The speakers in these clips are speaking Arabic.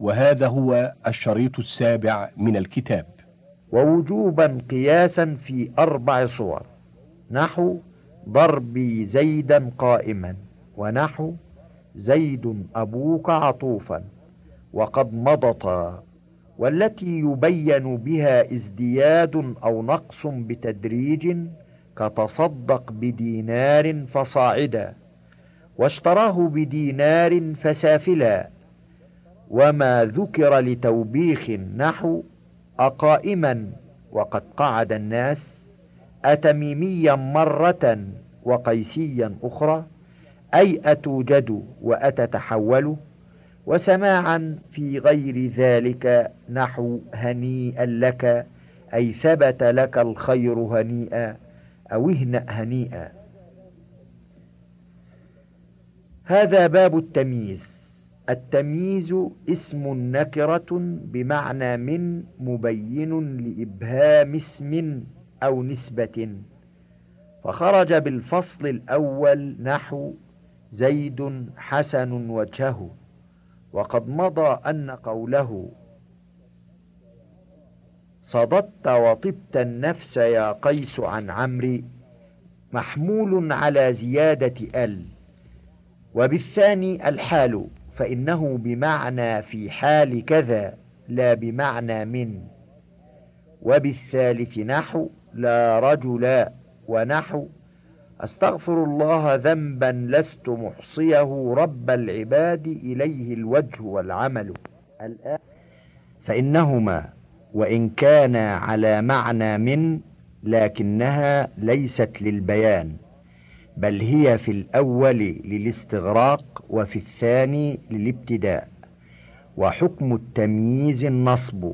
وهذا هو الشريط السابع من الكتاب. ووجوبا قياسا في أربع صور. نحو ضربي زيدا قائما ونحو زيد أبوك عطوفا وقد مضتا والتي يبين بها ازدياد أو نقص بتدريج كتصدق بدينار فصاعدا واشتراه بدينار فسافلا. وما ذكر لتوبيخ نحو أقائما وقد قعد الناس أتميميا مرة وقيسيا أخرى أي أتوجد وأتتحول وسماعا في غير ذلك نحو هنيئا لك أي ثبت لك الخير هنيئا أو اهنأ هنيئا. هذا باب التمييز. التمييز اسم نكرة بمعنى من مبين لإبهام اسم أو نسبة. فخرج بالفصل الأول نحو زيد حسن وجهه وقد مضى أن قوله صددت وطبت النفس يا قيس عن عمري محمول على زيادة ال. وبالثاني الحال فإنه بمعنى في حال كذا لا بمعنى من. وبالثالث نحو لا رجلا ونحو. أستغفر الله ذنبا لست محصيه رب العباد إليه الوجه والعمل. الآن فإنهما وإن كانا على معنى من لكنها ليست للبيان. بل هي في الأول للاستغراق وفي الثاني للابتداء. وحكم التمييز النصب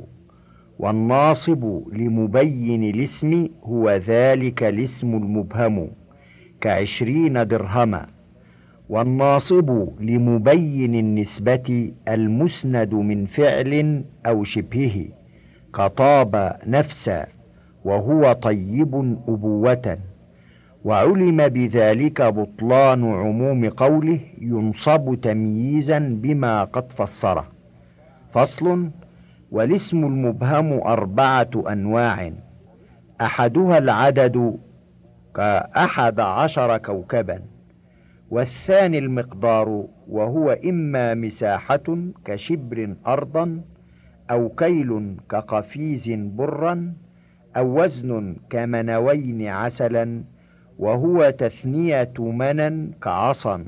والناصب لمبين الاسم هو ذلك الاسم المبهم كعشرين درهما. والناصب لمبين النسبة المسند من فعل أو شبهه كطاب نفسا وهو طيب أبوة وعلم بذلك بطلان عموم قوله ينصب تمييزا بما قد فسره. فصل والاسم المبهم أربعة أنواع. أحدها العدد كأحد عشر كوكبا. والثاني المقدار وهو إما مساحة كشبر أرضا أو كيل كقفيز برا أو وزن كمنوين عسلا وهو تثنية منن كعصا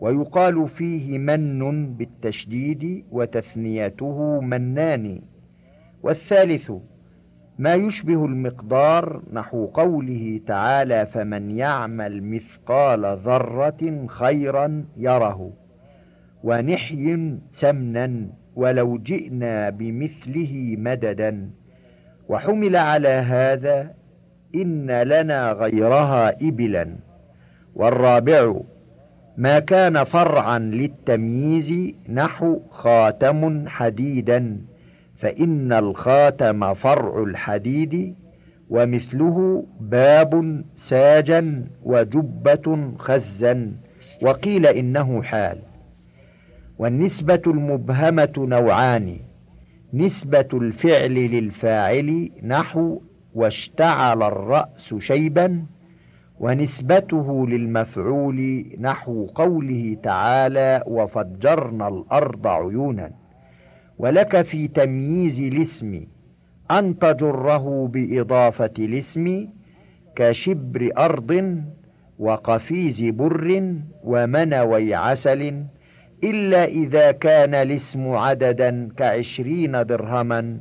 ويقال فيه من بالتشديد وتثنيته منان. والثالث ما يشبه المقدار نحو قوله تعالى فمن يعمل مثقال ذرة خيرا يره. ونحي سمنا ولو جئنا بمثله مددا. وحمل على هذا إن لنا غيرها إبلا. والرابع ما كان فرعا للتمييز نحو خاتم حديدا فإن الخاتم فرع الحديد ومثله باب ساجا وجبة خزا وقيل إنه حال. والنسبة المبهمة نوعان نسبة الفعل للفاعل نحو واشتعل الرأس شيبا ونسبته للمفعول نحو قوله تعالى وفجرنا الأرض عيونا ولك في تمييز الاسم أن تجره بإضافة الاسم كشبر أرض وقفيز بر ومنوي عسل إلا إذا كان الاسم عددا كعشرين درهما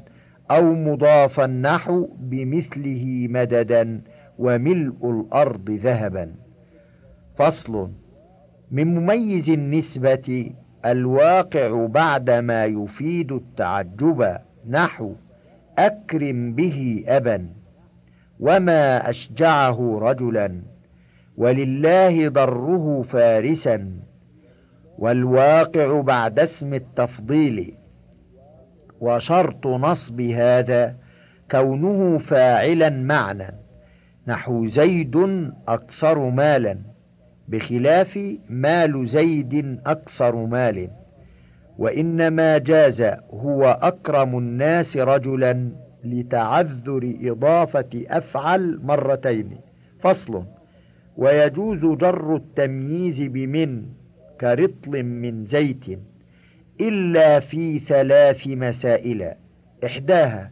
أو مضافا نحو بمثله مددا وملء الأرض ذهبا. فصل. من مميز النسبة الواقع بعد ما يفيد التعجب نحو أكرم به أبا. وما أشجعه رجلا. ولله ضره فارسا. والواقع بعد اسم التفضيل. وشرط نصب هذا كونه فاعلا معنى نحو زيد أكثر مالا بخلاف مال زيد أكثر مال. وإنما جاز هو أكرم الناس رجلا لتعذر إضافة أفعل مرتين. فصل ويجوز جر التمييز بمن كرطل من زيت. إلا في ثلاث مسائل. إحداها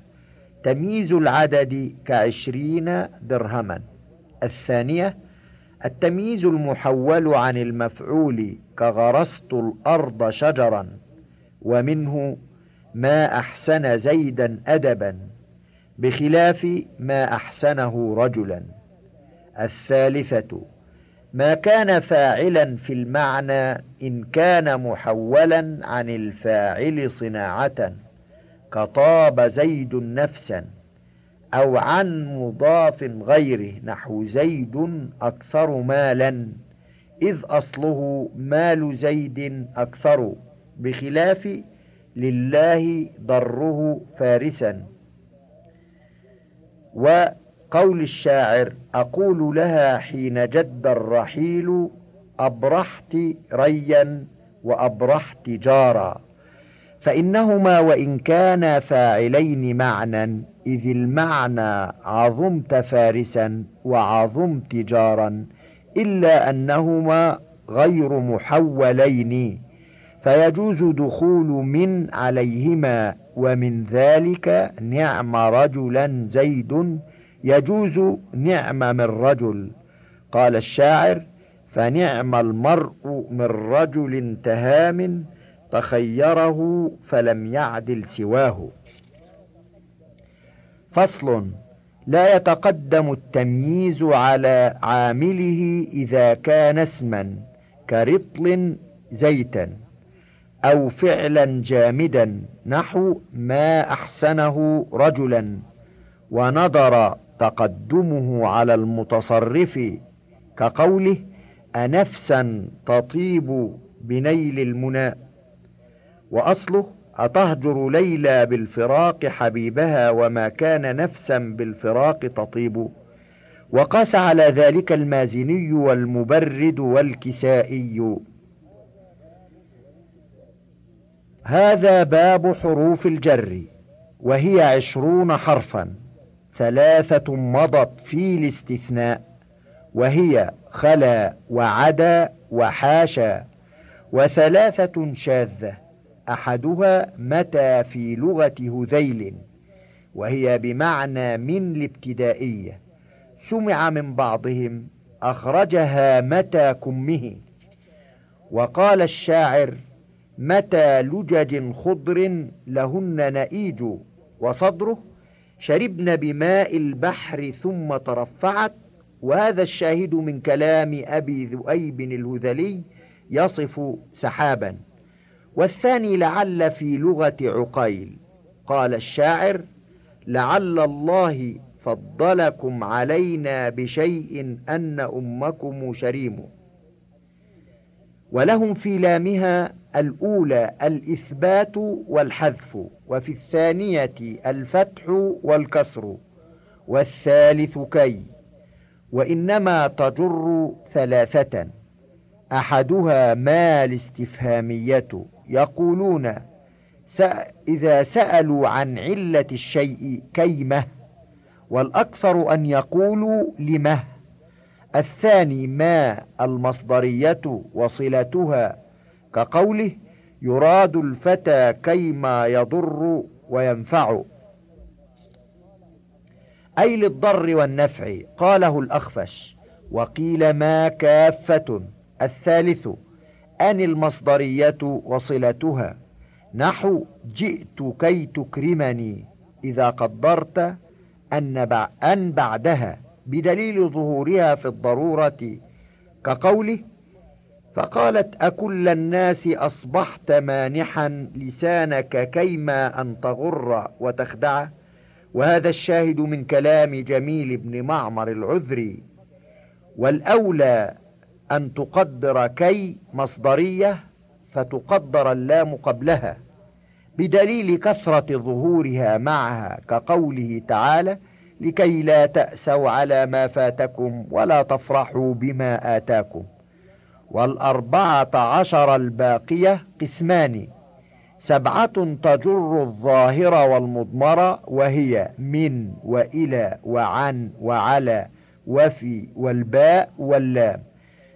تمييز العدد كعشرين درهما. الثانية التمييز المحول عن المفعول كغرست الأرض شجرا. ومنه ما أحسن زيدا أدبا بخلاف ما أحسنه رجلا. الثالثة ما كان فاعلا في المعنى إن كان محولا عن الفاعل صناعة كطاب زيد نفسا أو عن مضاف غيره نحو زيد أكثر مالا إذ أصله مال زيد أكثر بخلاف لله ضره فارسا. وقول الشاعر أقول لها حين جد الرحيل أبرحت ريا وأبرحت جارا. فإنهما وإن كانا فاعلين معنى إذ المعنى عظمت فارسا وعظمت جارا إلا أنهما غير محولين. فيجوز دخول من عليهما ومن ذلك نعم رجلا زيد يجوز نعم من رجل. قال الشاعر فنعم المرء من رجل تهام تخيره فلم يعدل سواه. فصل لا يتقدم التمييز على عامله إذا كان اسما كرطل زيتا أو فعلا جامدا نحو ما أحسنه رجلا ونظر تقدمه على المتصرف كقوله أنفسا تطيب بنيل المنى. وأصله أتهجر ليلى بالفراق حبيبها وما كان نفسا بالفراق تطيب. وقاس على ذلك المازني والمبرد والكسائي. هذا باب حروف الجر وهي عشرون حرفا. ثلاثة مضت في الاستثناء وهي خلا وعدا وحاشا وثلاثة شاذة أحدها متى في لغة هذيل وهي بمعنى من الابتدائية سمع من بعضهم أخرجها متى كمه. وقال الشاعر متى لجج خضر لهن نئيج وصدره؟ شربن بماء البحر ثم ترفعت وهذا الشاهد من كلام أبي ذؤيب الهذلي يصف سحابا. والثاني لعل في لغة عقيل. قال الشاعر لعل الله فضلكم علينا بشيء أن أمكم شريم ولهم في لامها الأولى الإثبات والحذف وفي الثانية الفتح والكسر والثالث كي وإنما تجر ثلاثة. أحدها ما الاستفهامية. يقولون إذا سألوا عن علة الشيء كيمة والأكثر أن يقولوا لمه. الثاني ما المصدرية وصلتها كقوله يراد الفتى كيما يضر وينفع. أي للضر والنفع قاله الأخفش. وقيل ما كافة. الثالث أن المصدرية وصلتها. نحو جئت كي تكرمني إذا قدرت أن, بعدها بدليل ظهورها في الضرورة. كقوله فقالت أكل الناس أصبحت مانحا لسانك كيما أن تغر وتخدع؟ وهذا الشاهد من كلام جميل بن معمر العذري. والأولى أن تقدر كي مصدرية فتقدر اللام قبلها بدليل كثرة ظهورها معها كقوله تعالى لكي لا تأسوا على ما فاتكم ولا تفرحوا بما آتاكم. والأربعة عشر الباقية قسمان. سبعة تجر الظاهر والمضمر وهي من وإلى وعن وعلى وفي والباء واللام.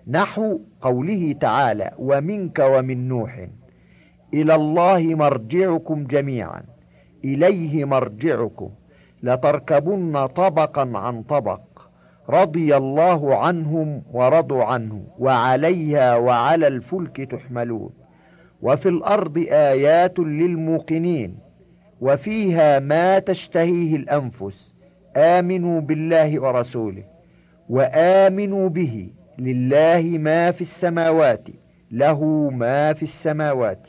نحو قوله تعالى ومنك ومن نوح إلى الله مرجعكم جميعا إليه مرجعكم. لتركبن طبقا عن طبق رضي الله عنهم ورضوا عنه وعليها وعلى الفلك تحملون. وفي الأرض آيات للموقنين وفيها ما تشتهيه الأنفس آمنوا بالله ورسوله وآمنوا به لله ما في السماوات له ما في السماوات.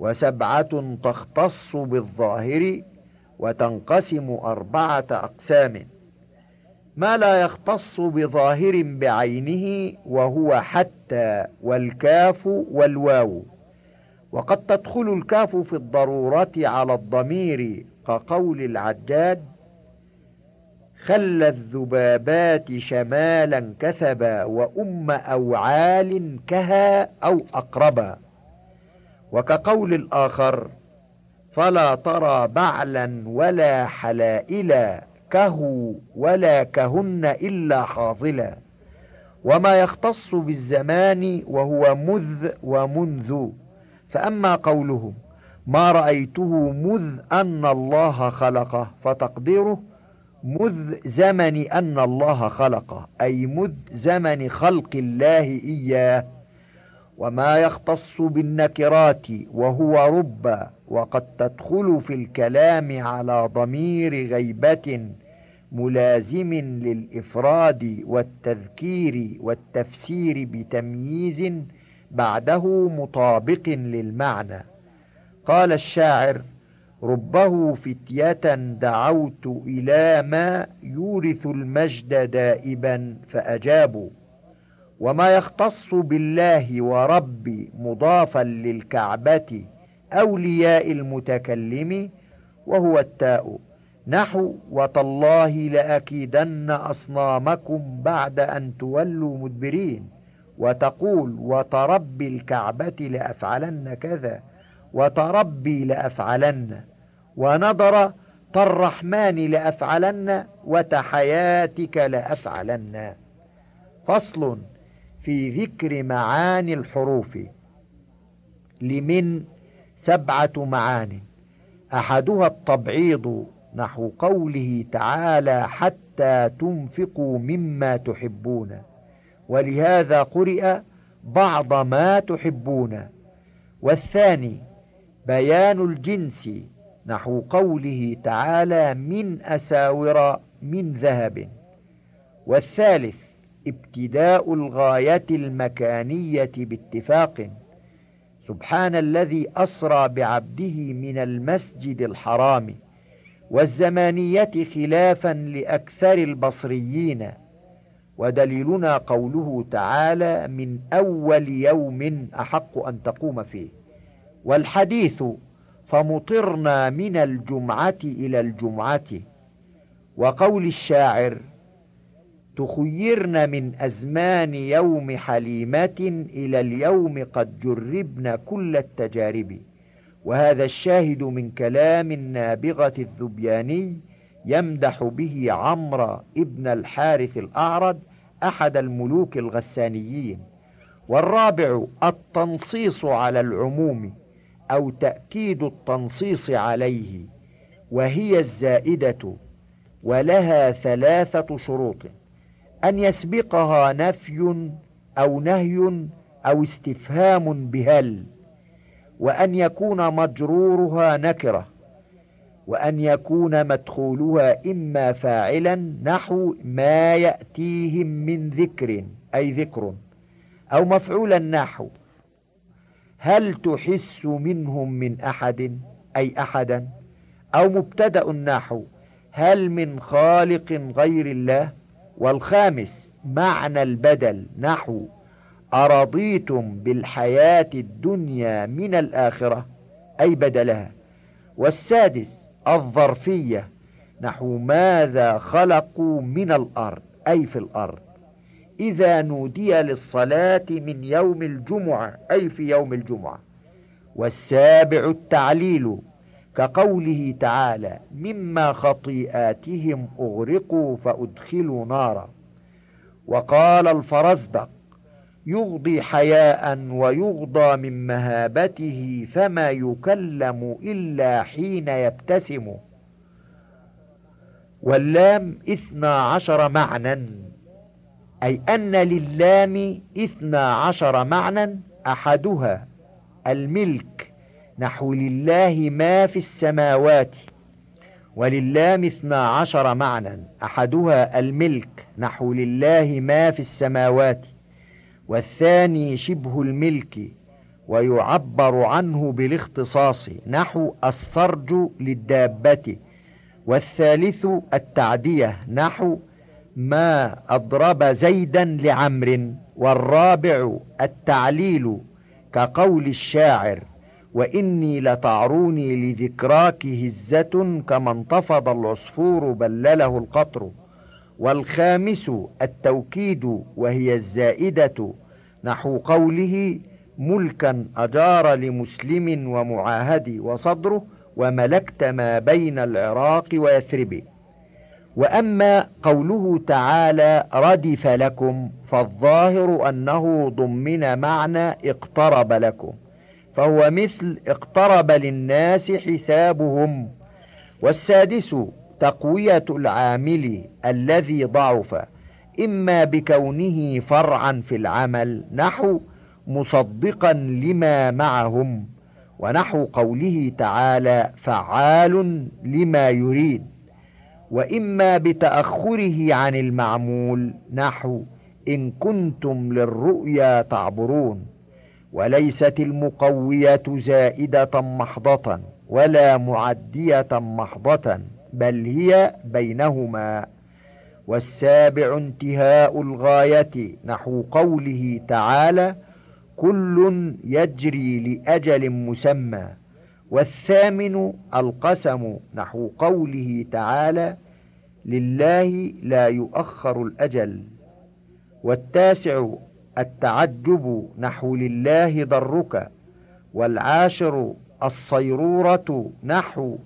وسبعة تختص بالظاهر وتنقسم أربعة أقسام. ما لا يختص بظاهر بعينه وهو حتى والكاف والواو. وقد تدخل الكاف في الضرورة على الضمير كقول العجاد خل الذبابات شمالا كثبا وأم أوعال كها أو أقربا. وكقول الآخر فلا ترى بعلا ولا حلائلا كهو ولا كهن إلا حاضلا وما يختص بالزمان وهو مذ ومنذ. فأما قوله ما رأيته مذ أن الله خلقه فتقديره مذ زمن أن الله خلقه أي مذ زمن خلق الله إياه. وما يختص بالنكرات وهو رب وقد تدخل في الكلام على ضمير غيبة ملازم للإفراد والتذكير والتفسير بتمييز بعده مطابق للمعنى. قال الشاعر ربه فتية دعوت إلى ما يورث المجد دائبا فأجابوا وما يختص بالله ورب مضافا للكعبة أولياء المتكلم وهو التاء. نحو وتالله لأكيدن أصنامكم بعد أن تولوا مدبرين. وتقول وتربي الكعبة لأفعلن كذا. وتربي لأفعلن. ونظر تالرحمن لأفعلن وتحياتك لأفعلن. فصل في ذكر معاني الحروف. لمن سبعة معان. أحدها التبعيض نحو قوله تعالى حتى تنفقوا مما تحبون. ولهذا قرئ بعض ما تحبون. والثاني بيان الجنس نحو قوله تعالى من أساور من ذهب. والثالث ابتداء الغاية المكانية باتفاق. سبحان الذي أسرى بعبده من المسجد الحرام والزمانية خلافا لأكثر البصريين. ودليلنا قوله تعالى من أول يوم أحق أن تقوم فيه والحديث فمطرنا من الجمعة إلى الجمعة وقول الشاعر تخيرن من أزمان يوم حليمة إلى اليوم قد جربن كل التجارب. وهذا الشاهد من كلام النابغة الذبياني يمدح به عمرو ابن الحارث الأعرج أحد الملوك الغسانيين. والرابع التنصيص على العموم أو تأكيد التنصيص عليه وهي الزائدة ولها ثلاثة شروط. أن يسبقها نفي أو نهي أو استفهام بهل وأن يكون مجرورها نكرة وأن يكون مدخولها إما فاعلا نحو ما يأتيهم من ذكر أي ذكر أو مفعولا نحو. هل تحس منهم من أحد أي أحدا أو مبتدأ نحو؟ هل من خالق غير الله؟ والخامس معنى البدل نحو أرضيتم بالحياة الدنيا من الآخرة أي بدلها. والسادس الظرفية نحو ماذا خلقوا من الأرض أي في الأرض. إذا نودي للصلاة من يوم الجمعة أي في يوم الجمعة. والسابع التعليل كقوله تعالى مما خطيئاتهم أغرقوا فأدخلوا نارا. وقال الفرزدق يغضي حياء ويغضى من مهابته فما يكلم إلا حين يبتسم. واللام اثنا عشر معنى أي أن للام اثنا عشر معنى أحدها الملك. نحو لله ما في السماوات ولله اثنا عشر معنى أحدها الملك نحو لله ما في السماوات والثاني شبه الملك ويعبر عنه بالاختصاص نحو السرج للدابة والثالث التعدية نحو ما أضرب زيدا لعمر والرابع التعليل كقول الشاعر. وإني لتعروني لذكراك هزة كما انتفض العصفور بلله القطر. والخامس التوكيد وهي الزائدة نحو قوله ملكا أجار لمسلم ومعاهد وصدره وملكت ما بين العراق ويثرب. وأما قوله تعالى ردف لكم فالظاهر أنه ضمن معنى اقترب لكم. فهو مثل اقترب للناس حسابهم. والسادس تقوية العامل الذي ضعف. إما بكونه فرعا في العمل نحو مصدقا لما معهم ونحو قوله تعالى فعال لما يريد. وإما بتأخره عن المعمول نحو إن كنتم للرؤيا تعبرون. وليست المقوية زائدة محضة ولا معدية محضة بل هي بينهما. والسابع انتهاء الغاية نحو قوله تعالى كل يجري لأجل مسمى. والثامن القسم نحو قوله تعالى لله لا يؤخر الأجل. والتاسع التعجب نحو لله ضرك والعاشر الصيرورة نحو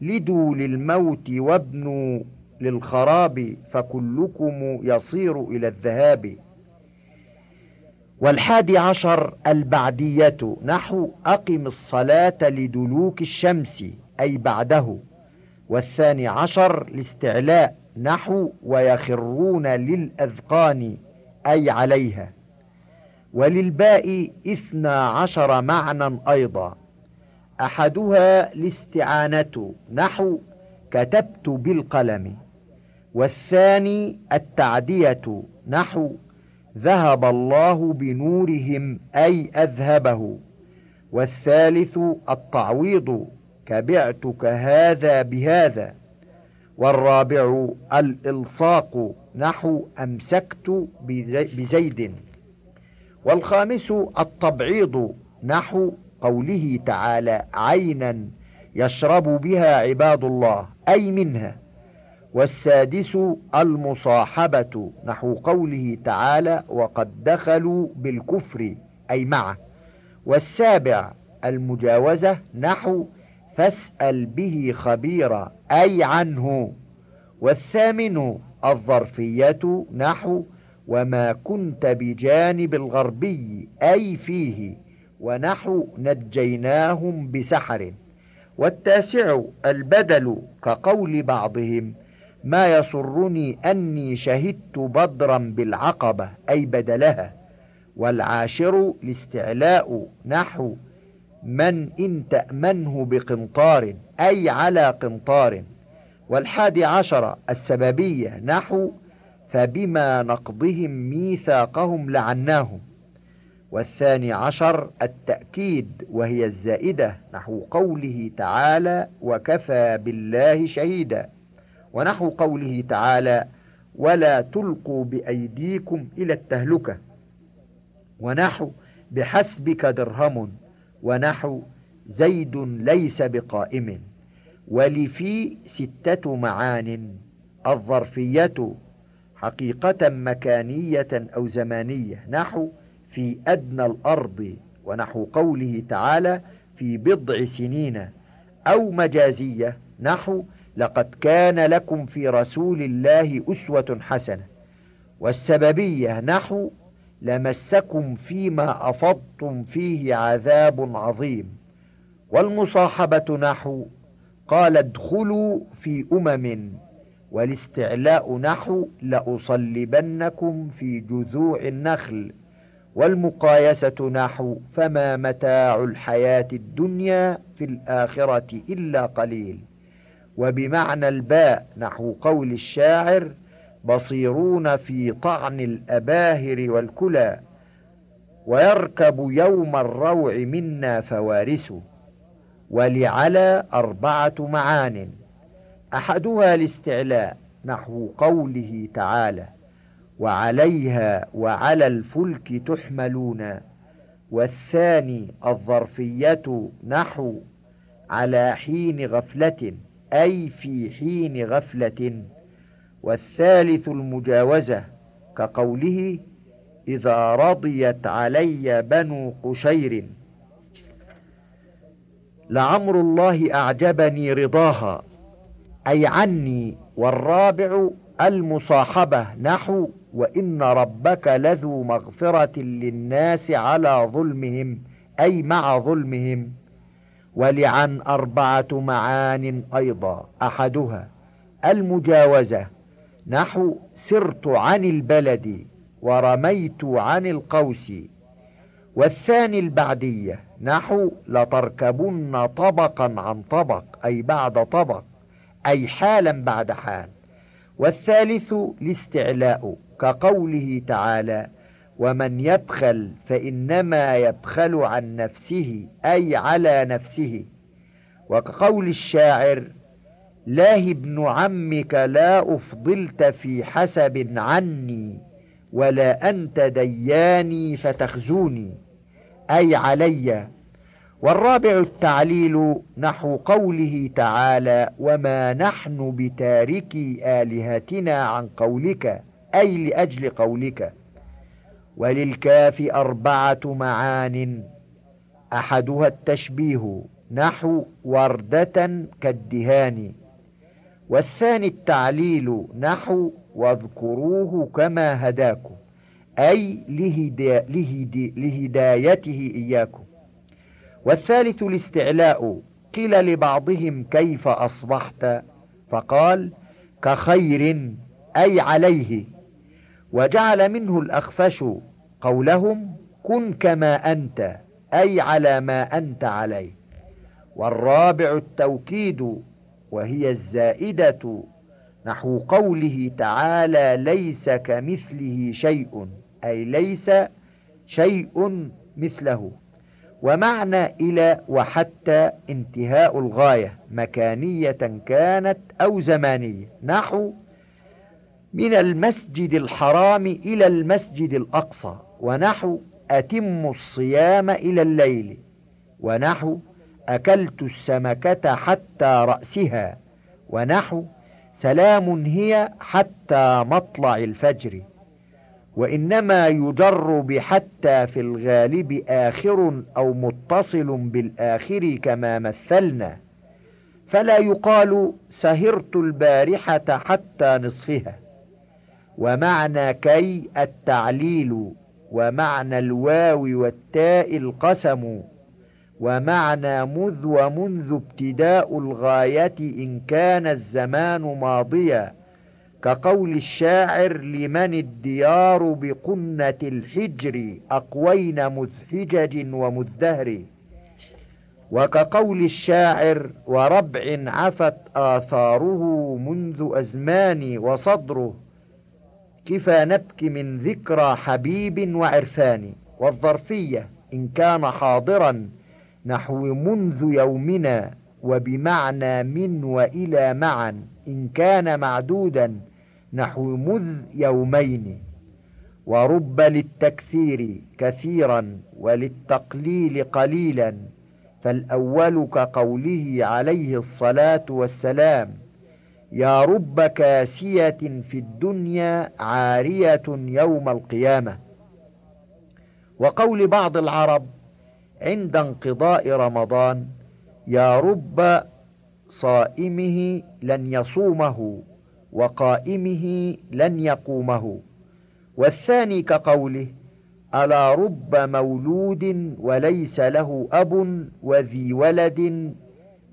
لدوا للموت وابنوا للخراب فكلكم يصير إلى الذهاب. والحادي عشر البعدية نحو أقم الصلاة لدلوك الشمس أي بعده. والثاني عشر الاستعلاء نحو ويخرون للأذقان أي عليها. وللباء اثنا عشر معنى أيضا. أحدها الاستعانة نحو كتبت بالقلم. والثاني التعدية نحو ذهب الله بنورهم أي أذهبه. والثالث التعويض كبعتك هذا بهذا. والرابع الإلصاق نحو أمسكت بزيد. والخامس التبعيض نحو قوله تعالى عينا يشرب بها عباد الله أي منها. والسادس المصاحبة نحو قوله تعالى وقد دخلوا بالكفر أي معه. والسابع المجاوزة نحو فاسأل به خبيرا أي عنه. والثامن الظرفية نحو وما كنت بجانب الغربي أي فيه ونحو نجيناهم بسحر. والتاسع البدل كقول بعضهم ما يسرني أني شهدت بدرا بالعقبة أي بدلها. والعاشر الاستعلاء نحو من إن تأمنه بقنطار أي على قنطار. والحادي عشر السببية نحو فبما نقضهم ميثاقهم لعناهم. والثاني عشر التأكيد وهي الزائدة نحو قوله تعالى وكفى بالله شهيدا ونحو قوله تعالى ولا تلقوا بأيديكم إلى التهلكة ونحو بحسبك درهم ونحو زيد ليس بقائم ولفي ستة معان الظرفية حقيقة مكانية أو زمانية. نحو في أدنى الأرض ونحو قوله تعالى في بضع سنين أو مجازية. نحو لقد كان لكم في رسول الله أسوة حسنة. والسببية نحو لمسكم فيما أفضتم فيه عذاب عظيم. والمصاحبة نحو قال ادخلوا في أمم والاستعلاء نحو لأصلبنكم في جذوع النخل والمقايسة نحو فما متاع الحياة الدنيا في الآخرة إلا قليل. وبمعنى الباء نحو قول الشاعر بصيرون في طعن الأباهر والكلى ويركب يوم الروع منا فوارس ولعلى أربعة معان. أحدها الاستعلاء نحو قوله تعالى وعليها وعلى الفلك تحملون والثاني الظرفية نحو على حين غفلة أي في حين غفلة والثالث المجاوزة كقوله إذا رضيت علي بنو قشير. لعمر الله أعجبني رضاها أي عني والرابع المصاحبة نحو وإن ربك لذو مغفرة للناس على ظلمهم أي مع ظلمهم. ولعن أربعة معان أيضا أحدها. المجاوزة نحو سرت عن البلد ورميت عن القوس. والثاني البعدية نحو لتركبن طبقا عن طبق أي بعد طبق. أي حالا بعد حال. والثالث الاستعلاء كقوله تعالى ومن يبخل فإنما يبخل عن نفسه أي على نفسه. وكقول الشاعر لاه ابن عمك لا أفضلت في حسب عني ولا أنت دياني فتخزوني أي علي والرابع التعليل نحو قوله تعالى وما نحن بتاركي آلهتنا عن قولك أي لأجل قولك. وللكاف أربعة معان أحدها التشبيه نحو وردة كالدهان. والثاني التعليل نحو واذكروه كما هداكم أي لهدا لهدي لهدايته إياكم. والثالث الاستعلاء قيل لبعضهم كيف أصبحت؟ فقال كخير أي عليه. وجعل منه الأخفش قولهم كن كما أنت أي على ما أنت عليه. والرابع التوكيد وهي الزائدة نحو قوله تعالى ليس كمثله شيء أي ليس شيء مثله. ومعنى إلى وحتى انتهاء الغاية مكانية كانت أو زمانية. نحو من المسجد الحرام إلى المسجد الأقصى ونحو أتم الصيام إلى الليل ونحو أكلت السمكة حتى رأسها ونحو سلام هي حتى مطلع الفجر. وإنما يجر بحتى في الغالب آخر أو متصل بالآخر كما مثلنا. فلا يقال سهرت البارحة حتى نصفها. ومعنى كي التعليل ومعنى الواو والتاء القسم ومعنى مذ ومنذ ابتداء الغاية إن كان الزمان ماضيا. كقول الشاعر لمن الديار بقنة الحجر أقوين مذحجج ومزدهر. وكقول الشاعر وربع عفت آثاره منذ أزمان وصدره كفى نبكي من ذكرى حبيب وعرفان. والظرفية إن كان حاضرا نحو منذ يومنا وبمعنى من وإلى معا. إن كان معدودا نحو مذ يومين ورب للتكثير كثيرا وللتقليل قليلا فالأول كقوله عليه الصلاة والسلام يا رب كاسية في الدنيا عارية يوم القيامة. وقول بعض العرب عند انقضاء رمضان يا رب صائمه لن يصومه وقائمه لن يقومه. والثاني كقوله ألا رب مولود وليس له أب وذي ولد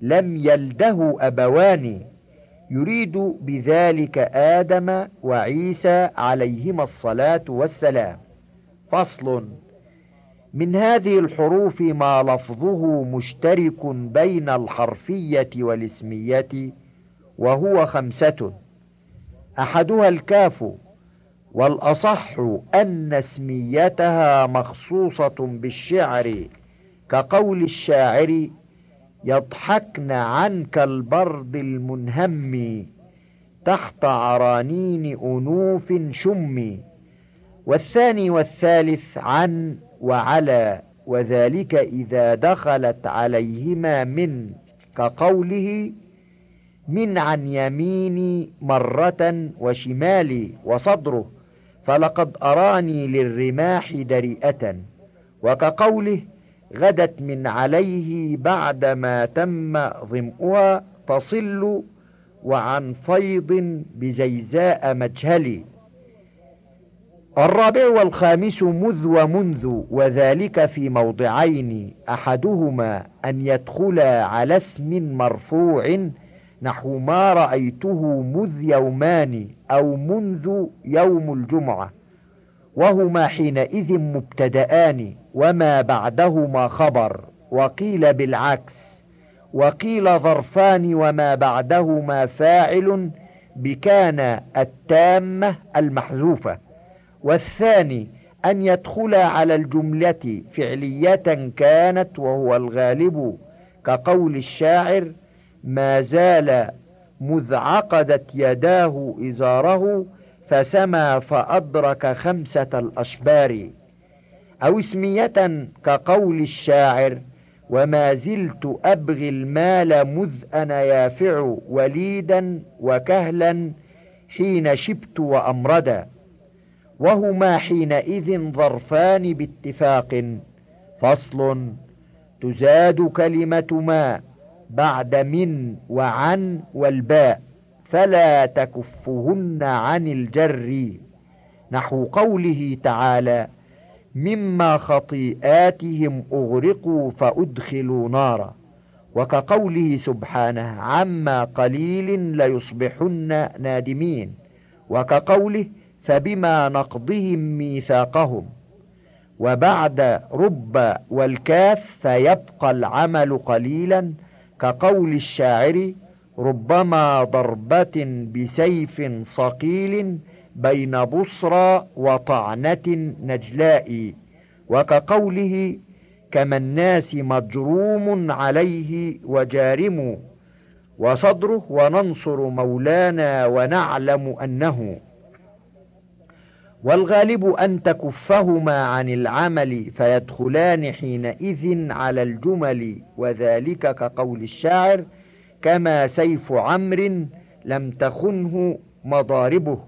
لم يلده أبوان. يريد بذلك آدم وعيسى عليهما الصلاة والسلام. فصل. من هذه الحروف ما لفظه مشترك بين الحرفية والاسمية وهو خمسة. أحدها الكاف والأصح أن اسميتها مخصوصة بالشعر كقول الشاعر يضحكن عنك البرد المنهم تحت عرانين أنوف شم والثاني والثالث عن وعلى وذلك إذا دخلت عليهما من كقوله من عن يميني مرة وشمالي وصدره فلقد أراني للرماح دريئة. وكقوله غدت من عليه بعدما تم ظمئها تصل وعن فيض بزيزاء مجهل الرابع والخامس مذ ومنذ وذلك في موضعين أحدهما أن يدخلا على اسم مرفوع نحو ما رأيته مذ يومان أو منذ يوم الجمعة وهما حينئذ مبتدآن وما بعدهما خبر وقيل بالعكس وقيل ظرفان وما بعدهما فاعل بكان التامة المحذوفة. والثاني أن يدخل على الجملة فعلية كانت وهو الغالب كقول الشاعر ما زال مذ عقدت يداه إزاره فسما فأدرك خمسة الأشبار. أو اسمية كقول الشاعر وما زلت أبغي المال مذ أنا يافع وليدا وكهلا حين شبت وأمردا. وهما حينئذ ظرفان باتفاق. فصل تزاد كلمة ما بعد من وعن والباء فلا تكفهن عن الجر. نحو قوله تعالى مما خطيئاتهم أغرقوا فأدخلوا نارا. وكقوله سبحانه عما قليل ليصبحن نادمين. وكقوله فبما نقضهم ميثاقهم وبعد رب والكاف فيبقى العمل قليلا كقول الشاعر ربما ضربة بسيف صقيل بين بصرى وطعنة نجلاء وكقوله كما الناس مجروم عليه وجارم وصدره وننصر مولانا ونعلم أنه والغالب أن تكفهما عن العمل فيدخلان حينئذ على الجمل وذلك كقول الشاعر كما سيف عمر لم تخنه مضاربه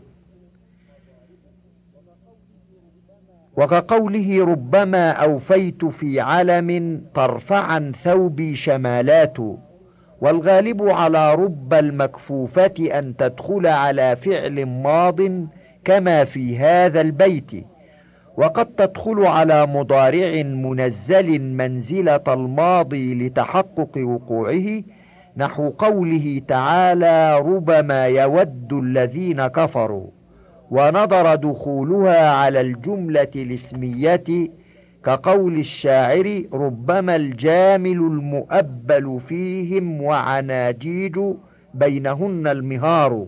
وكقوله ربما أوفيت في علم طرفعا ثوبي شمالات والغالب على رب المكفوفة أن تدخل على فعل ماض كما في هذا البيت وقد تدخل على مضارع منزل منزلة الماضي لتحقق وقوعه نحو قوله تعالى ربما يود الذين كفروا ونظر دخولها على الجملة الاسمية كقول الشاعر ربما الجامل المؤبل فيهم وعناجيج بينهن المهار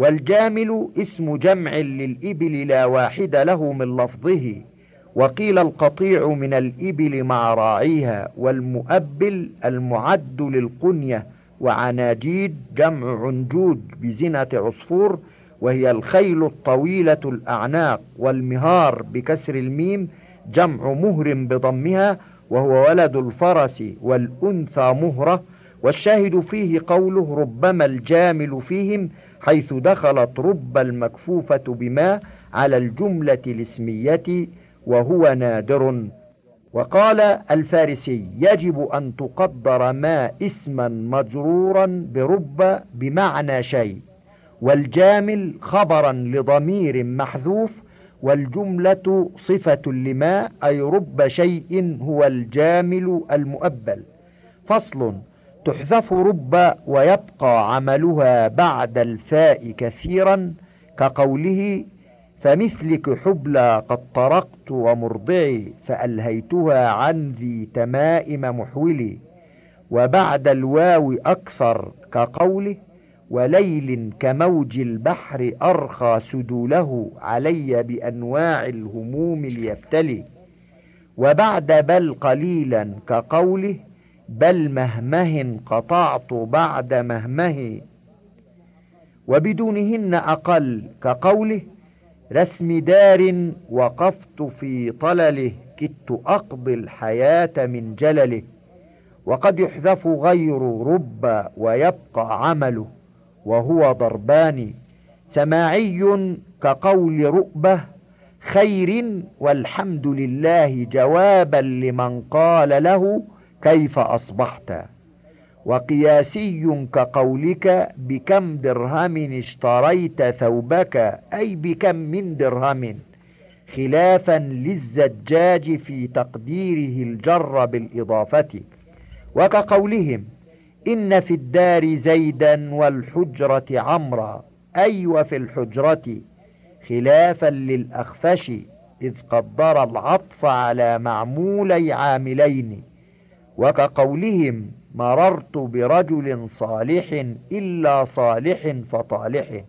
والجامل اسم جمع للإبل لا واحد له من لفظه وقيل القطيع من الإبل مع راعيها والمؤبل المعد للقنية وعناجيد جمع عنجود بزنة عصفور وهي الخيل الطويلة الأعناق والمهار بكسر الميم جمع مهر بضمها وهو ولد الفرس والأنثى مهرة والشاهد فيه قوله ربما الجامل فيهم حيث دخلت رب المكفوفة بما على الجملة الاسمية وهو نادر. وقال الفارسي يجب أن تقدر ما اسما مجرورا برب بمعنى شيء والجامل خبرا لضمير محذوف والجملة صفة لما أي رب شيء هو الجامل المؤبل. فصل. تحذف رب ويبقى عملها بعد الفاء كثيرا كقوله فمثلك حبلى قد طرقت ومرضعي فألهيتها عن ذي تمائم محولي وبعد الواو أكثر كقوله وليل كموج البحر أرخى سدوله علي بأنواع الهموم ليفتلي وبعد بل قليلا كقوله بل مهمه قطعت بعد مهمه وبدونهن أقل كقوله رسم دار وقفت في طلله كدت أقضي الحياة من جلله وقد يحذف غير رب ويبقى عمله وهو ضربان سماعي كقول رؤبة خير والحمد لله جوابا لمن قال له كيف أصبحت؟ وقياسي كقولك بكم درهم اشتريت ثوبك؟ أي بكم من درهم؟ خلافا للزجاج في تقديره الجر بالإضافة. وكقولهم إن في الدار زيدا والحجرة عمرا. أي وفي الحجرة. خلافا للأخفش إذ قدر العطف على معمولي عاملين. وكقولهم مررت برجل صالح إلا صالح فطالح.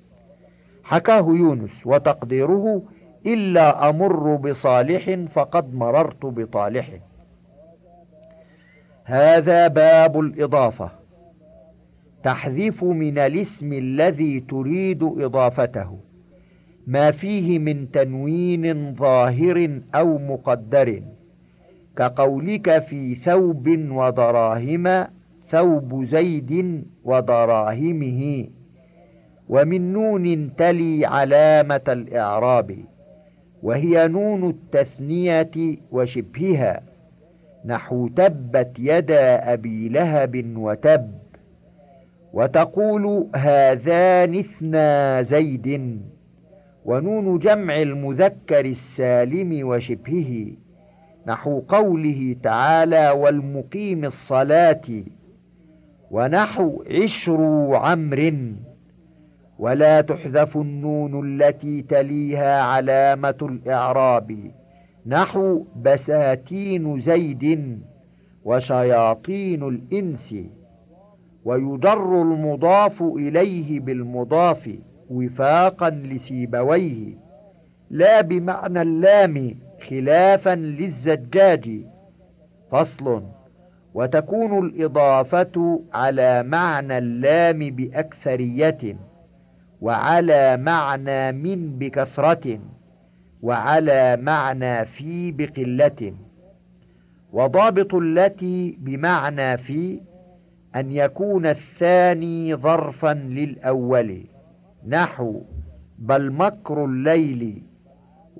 حكاه يونس وتقديره إلا أمر بصالح فقد مررت بطالح. هذا باب الإضافة. تحذف من الاسم الذي تريد إضافته. ما فيه من تنوين ظاهر أو مقدر. كقولك في ثوب ودراهم ثوب زيد ودراهمه ومن نون تلي علامة الإعراب وهي نون التثنية وشبهها نحو تبت يدا أبي لهب وتب وتقول هذان اثنا زيد ونون جمع المذكر السالم وشبهه. نحو قوله تعالى والمقيم الصلاة ونحو عشر عمر ولا تحذف النون التي تليها علامة الإعراب نحو بساتين زيد وشياطين الإنس ويجر المضاف إليه بالمضاف وفاقا لسيبويه لا بمعنى اللام خلافا للزجاج. فصل. وتكون الإضافة على معنى اللام بأكثرية وعلى معنى من بكثرة وعلى معنى في بقلة. وضابط التي بمعنى في أن يكون الثاني ظرفا للأول. نحو بل مكر الليل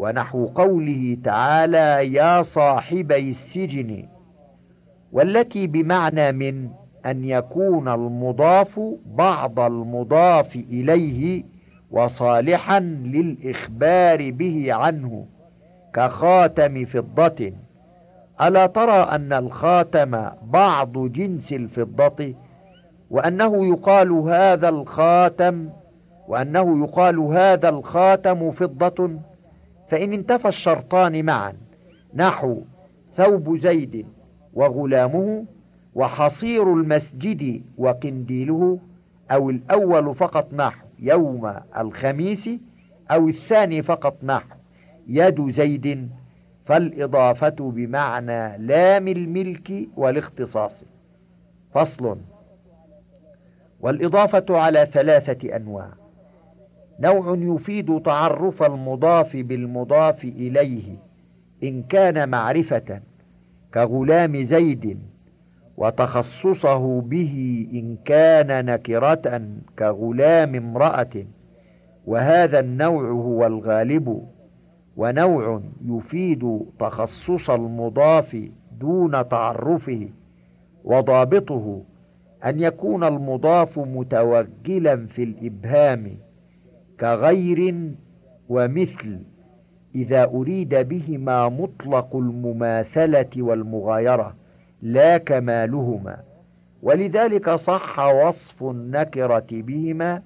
ونحو قوله تعالى يا صاحبي السجن والتي بمعنى من أن يكون المضاف بعض المضاف إليه وصالحا للإخبار به عنه كخاتم فضة. ألا ترى أن الخاتم بعض جنس الفضة؟ وأنه يقال هذا الخاتم وأنه يقال هذا الخاتم فضة. فإن انتفى الشرطان معا نحو ثوب زيد وغلامه وحصير المسجد وقنديله أو الأول فقط نحو يوم الخميس أو الثاني فقط نحو يد زيد فالإضافة بمعنى لام الملك والاختصاص. فصل. والإضافة على ثلاثة أنواع. نوع يفيد تعرف المضاف بالمضاف إليه إن كان معرفة كغلام زيد وتخصصه به إن كان نكرة كغلام امرأة وهذا النوع هو الغالب ونوع يفيد تخصص المضاف دون تعرفه وضابطه أن يكون المضاف متوجلا في الإبهام. كغير ومثل إذا أريد بهما مطلق المماثلة والمغايرة لا كمالهما. ولذلك صح وصف النكرة بهما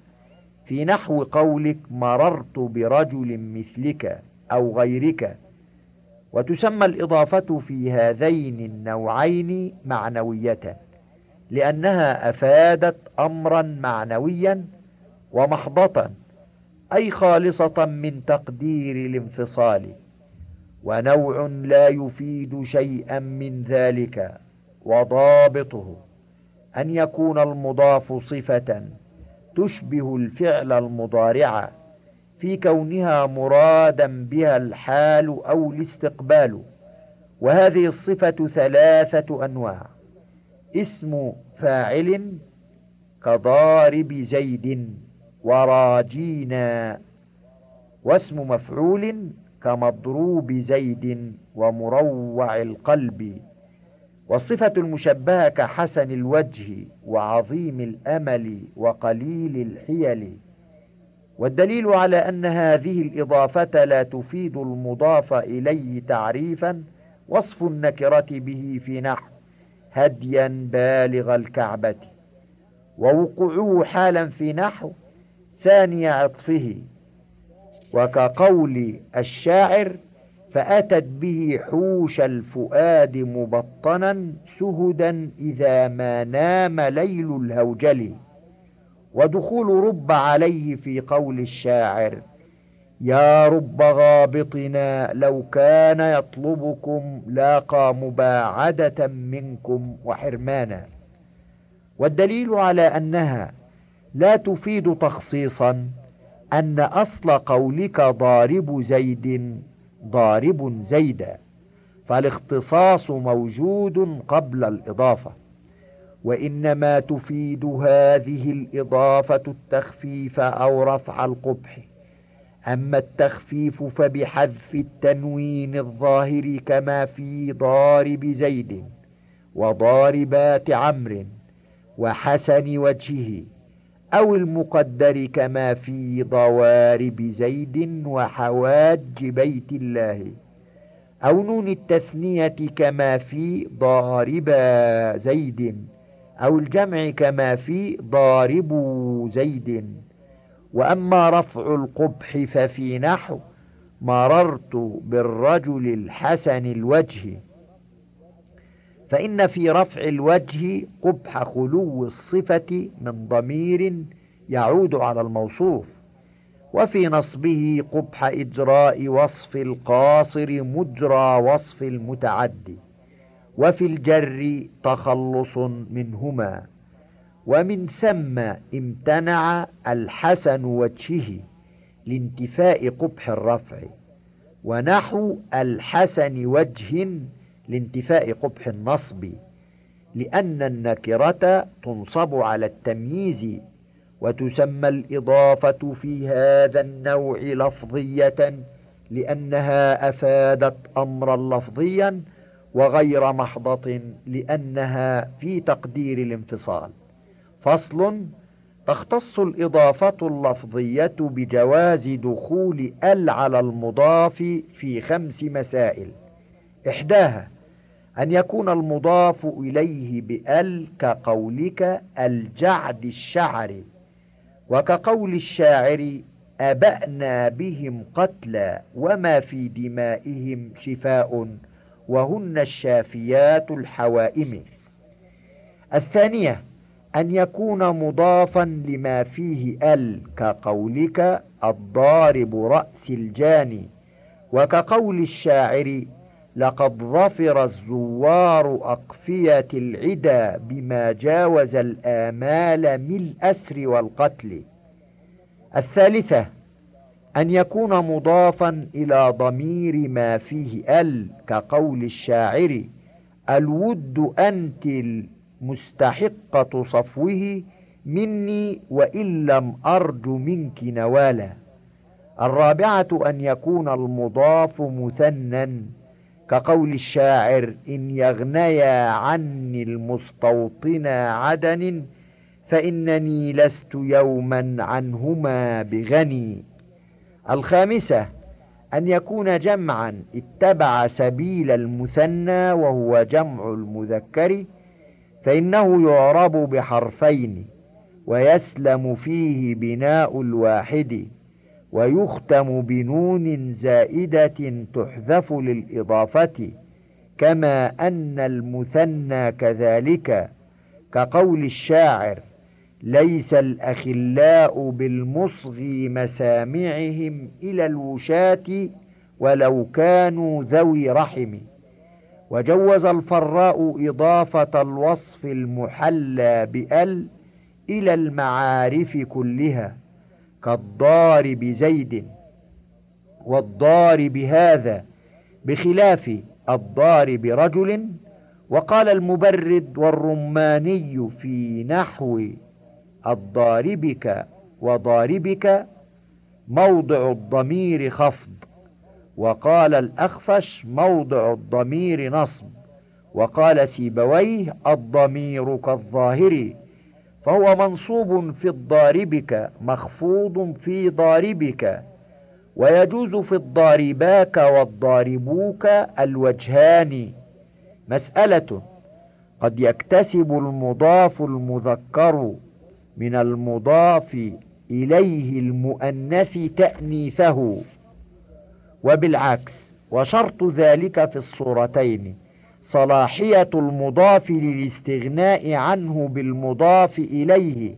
في نحو قولك مررت برجل مثلك أو غيرك. وتسمى الإضافة في هذين النوعين معنوية لأنها أفادت أمرا معنويا ومحضة أي خالصة من تقدير الانفصال ونوع لا يفيد شيئا من ذلك وضابطه أن يكون المضاف صفة تشبه الفعل المضارع في كونها مرادا بها الحال أو الاستقبال وهذه الصفة ثلاثة أنواع اسم فاعل كضارب زيد وراجينا. واسم مفعول كمضروب زيد ومروع القلب. والصفة المشبهة كحسن الوجه وعظيم الأمل وقليل الحيل. والدليل على أن هذه الإضافة لا تفيد المضاف إليه تعريفا وصف النكرة به في نحو هديا بالغ الكعبة. ووقوعه حالا في نحو ثاني عطفه وكقول الشاعر فأتت به حوش الفؤاد مبطنا سهدا إذا ما نام ليل الهوجل. ودخول رب عليه في قول الشاعر يا رب غابطنا لو كان يطلبكم لاقى مباعدة منكم وحرمانا. والدليل على أنها لا تفيد تخصيصا أن أصل قولك ضارب زيد ضارب زيدا فالاختصاص موجود قبل الإضافة وإنما تفيد هذه الإضافة التخفيف أو رفع القبح. أما التخفيف فبحذف التنوين الظاهر كما في ضارب زيد وضاربات عمرو وحسن وجهه. أو المقدر كما في ضوارب زيد وحواج بيت الله. أو نون التثنية كما في ضارب زيد. أو الجمع كما في ضارب زيد. وأما رفع القبح ففي نحو مررت بالرجل الحسن الوجه. فإن في رفع الوجه قبح خلو الصفة من ضمير يعود على الموصوف وفي نصبه قبح إجراء وصف القاصر مجرى وصف المتعدي وفي الجر تخلص منهما ومن ثم امتنع الحسن وجهه لانتفاء قبح الرفع ونحو الحسن وجه لانتفاء قبح النصب لأن النكرة تنصب على التمييز وتسمى الإضافة في هذا النوع لفظية لأنها أفادت أمرا لفظيا وغير محضة لأنها في تقدير الانفصال. فصل تختص الإضافة اللفظية بجواز دخول ال على المضاف في خمس مسائل. إحداها أن يكون المضاف إليه بأل كقولك الجعد الشعر وكقول الشاعر أبأنا بهم قتلى وما في دمائهم شفاء وهن الشافيات الحوائم. الثانية أن يكون مضافا لما فيه أل كقولك الضارب رأس الجاني وكقول الشاعر لقد ظفر الزوار أقفية العدا بما جاوز الآمال من الأسر والقتل. الثالثة أن يكون مضافا إلى ضمير ما فيه أل كقول الشاعر الود أنت المستحقة صفوه مني وإن لم أرج منك نوالا. الرابعة أن يكون المضاف مثنى كقول الشاعر إن يغنيا عني المستوطن عدن فإنني لست يوما عنهما بغني. الخامسة أن يكون جمعا اتبع سبيل المثنى وهو جمع المذكر فإنه يعرب بحرفين ويسلم فيه بناء الواحد. ويختم بنون زائدة تحذف للإضافة كما أن المثنى كذلك كقول الشاعر ليس الأخلاء بالمصغي مسامعهم إلى الوشاة ولو كانوا ذوي رحم. وجوز الفراء إضافة الوصف المحلى بأل إلى المعارف كلها. كالضارب زيد والضارب هذا بخلاف الضارب رجل وقال المبرد والرماني في نحو الضاربك وضاربك موضع الضمير خفض وقال الأخفش موضع الضمير نصب وقال سيبويه الضمير كالظاهر. فهو منصوب في الضاربك مخفوض في ضاربك ويجوز في الضارباك والضاربوك الوجهان. مسألة قد يكتسب المضاف المذكر من المضاف إليه المؤنث تأنيثه. وبالعكس وشرط ذلك في الصورتين صلاحية المضاف للاستغناء عنه بالمضاف إليه.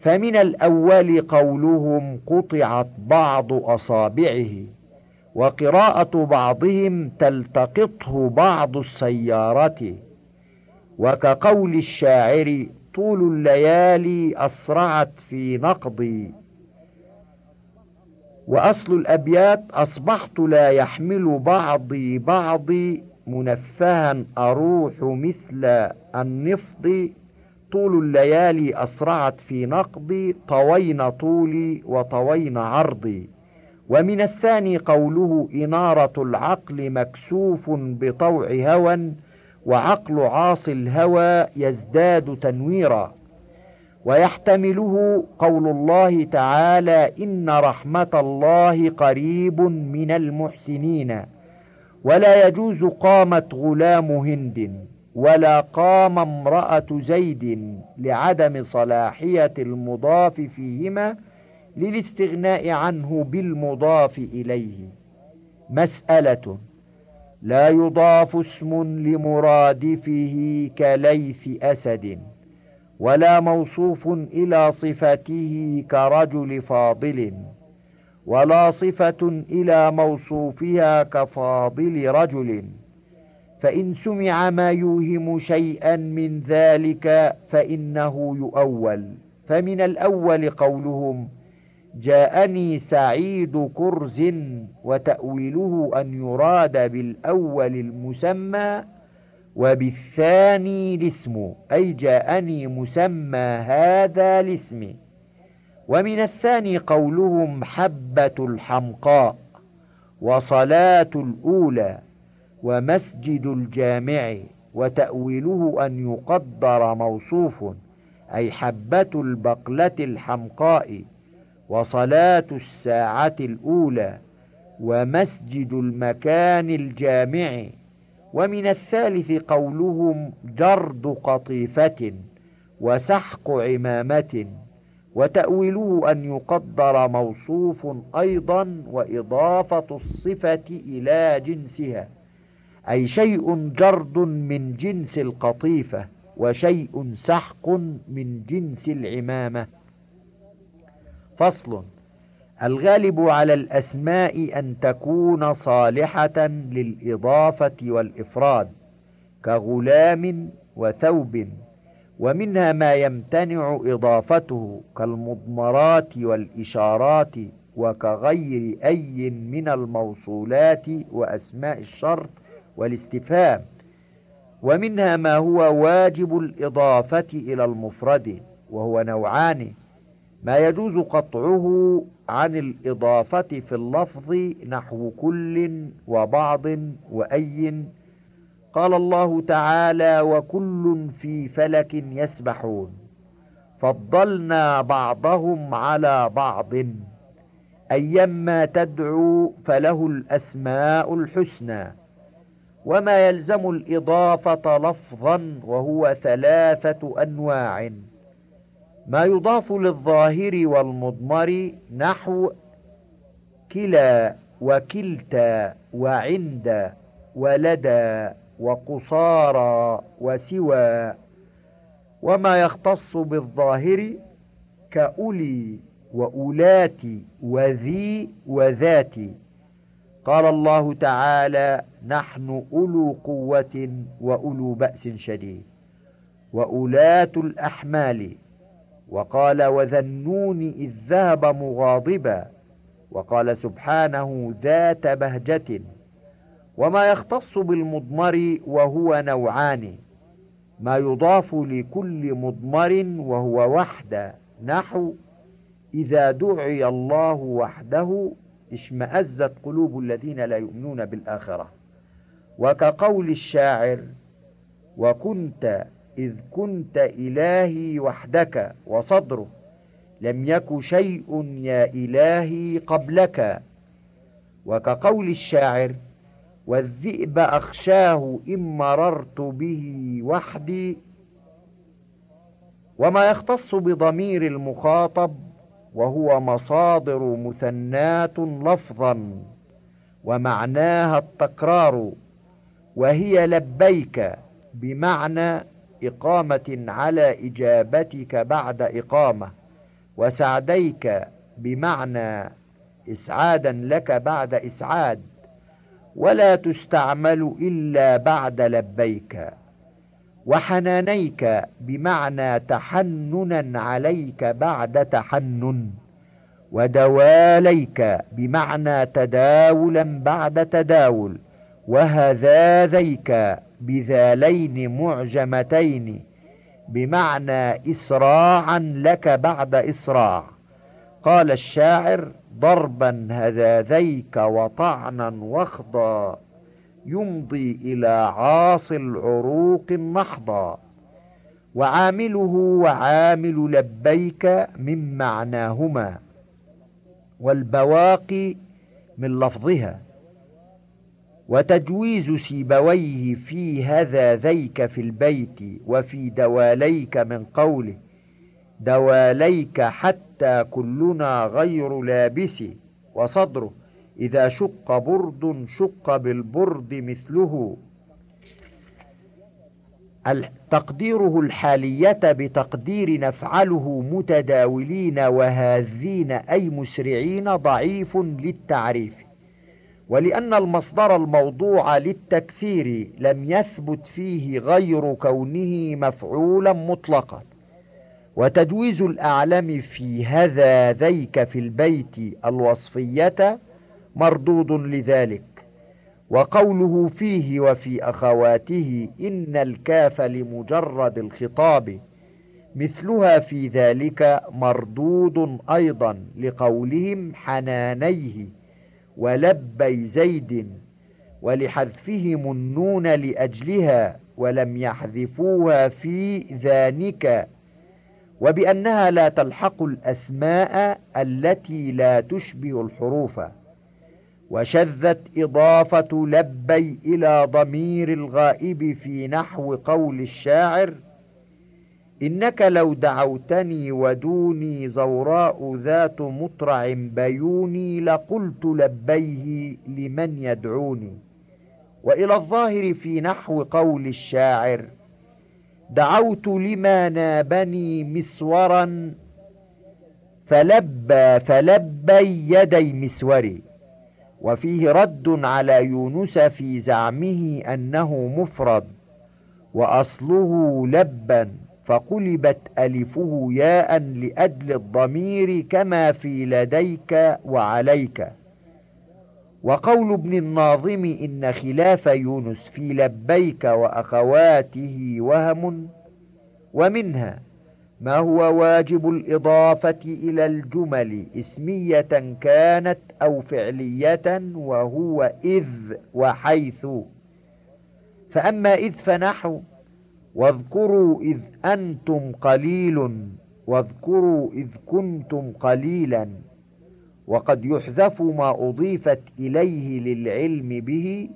فمن الأول قولهم قطعت بعض أصابعه وقراءة بعضهم تلتقطه بعض السيارة. وكقول الشاعر طول الليالي أسرعت في نقضي. وأصل الأبيات أصبحت لا يحمل بعضي بعضي منفها أروح مثل النفض طول الليالي أسرعت في نقضي طوين طولي وطوين عرضي. ومن الثاني قوله إنارة العقل مكسوف بطوع هوى وعقل عاصي الهوى يزداد تنويرا. ويحتمله قول الله تعالى إن رحمة الله قريب من المحسنين. ولا يجوز قامت غلام هند ولا قام امرأة زيد لعدم صلاحية المضاف فيهما للاستغناء عنه بالمضاف إليه. مسألة لا يضاف اسم لمرادفه كليث أسد ولا موصوف إلى صفته كرجل فاضل. ولا صفة إلى موصوفها كفاضل رجل. فإن سمع ما يوهم شيئا من ذلك فإنه يؤول. فمن الأول قولهم جاءني سعيد كرز وتأويله أن يراد بالأول المسمى وبالثاني الاسم أي جاءني مسمى هذا الاسم. ومن الثاني قولهم حبة الحمقاء وصلاة الأولى ومسجد الجامع وتأويله أن يقدر موصوف أي حبة البقلة الحمقاء وصلاة الساعة الأولى ومسجد المكان الجامع. ومن الثالث قولهم جرد قطيفة وسحق عمامة. وتأويله أن يقدر موصوف أيضا وإضافة الصفة إلى جنسها أي شيء جرد من جنس القطيفة وشيء سحق من جنس العمامة. فصل الغالب على الأسماء أن تكون صالحة للإضافة والإفراد كغلام وثوب. ومنها ما يمتنع إضافته كالمضمرات والإشارات وكغير أي من الموصولات وأسماء الشرط والاستفهام. ومنها ما هو واجب الإضافة إلى المفرد وهو نوعان. ما يجوز قطعه عن الإضافة في اللفظ نحو كل وبعض وأي قال الله تعالى وكل في فلك يسبحون. فضلنا بعضهم على بعض. أيما تدعو فله الأسماء الحسنى. وما يلزم الإضافة لفظا وهو ثلاثة أنواع. ما يضاف للظاهر والمضمر نحو كلا وكلتا وعند ولدى وقصارى وسوى وما يختص بالظاهر كأولي وأولات وذي وذات قال الله تعالى نحن أولو قوة وأولو بأس شديد وأولات الأحمال. وقال وذنون إذ ذهب مغاضبا. وقال سبحانه ذات بهجة. وما يختص بالمضمر وهو نوعان ما يضاف لكل مضمر وهو وحده نحو إذا دعي الله وحده اشمأزت قلوب الذين لا يؤمنون بالآخرة. وكقول الشاعر وكنت إذ كنت إلهي وحدك وصدره لم يك شيء يا إلهي قبلك. وكقول الشاعر والذئب أخشاه إن مررت به وحدي وما يختص بضمير المخاطب وهو مصادر مثنات لفظا ومعناها التكرار وهي لبيك بمعنى إقامة على إجابتك بعد إقامة وسعديك بمعنى إسعادا لك بعد إسعاد ولا تستعمل إلا بعد لبيك وحنانيك بمعنى تحننا عليك بعد تحنن ودواليك بمعنى تداولا بعد تداول وهذاذيك بذالين معجمتين بمعنى إسراعا لك بعد إسراع قال الشاعر ضربا هذاذيك وطعنا وخضا يمضي إلى عاصي العروق محضا وعامله وعامل لبيك من معناهما والبواقي من لفظها وتجويز سيبويه في هذا ذيك في البيت وفي دواليك من قوله دواليك حتى كلنا غير لابس وصدره. إذا شق برد شق بالبرد مثله. تقديره الحالية بتقدير نفعله متداولين وهاذين أي مسرعين ضعيف للتعريف. ولأن المصدر الموضوع للتكثير لم يثبت فيه غير كونه مفعولا مطلقا. وتجويز الأعلم في هذا ذيك في البيت الوصفية مردود لذلك وقوله فيه وفي أخواته إن الكاف لمجرد الخطاب مثلها في ذلك مردود أيضا لقولهم حنانيه ولبي زيد ولحذفهم النون لأجلها ولم يحذفوها في ذلك وبأنها لا تلحق الأسماء التي لا تشبه الحروف وشذت إضافة لبي إلى ضمير الغائب في نحو قول الشاعر إنك لو دعوتني ودوني زوراء ذات مطرع بيوني لقلت لبيه لمن يدعوني. وإلى الظاهر في نحو قول الشاعر دعوت لما نابني مسورا فلبى فلبي يدي مسوري. وفيه رد على يونس في زعمه أنه مفرد وأصله لبا فقلبت ألفه ياء لأجل الضمير كما في لديك وعليك. وقول ابن الناظم إن خلاف يونس في لبيك وأخواته وهم ومنها ما هو واجب الإضافة إلى الجمل اسمية كانت أو فعلية وهو إذ وحيث. فأما إذ فنحو واذكروا إذ أنتم قليل واذكروا إذ كنتم قليلا. وقد يحذف ما أضيفت إليه للعلم به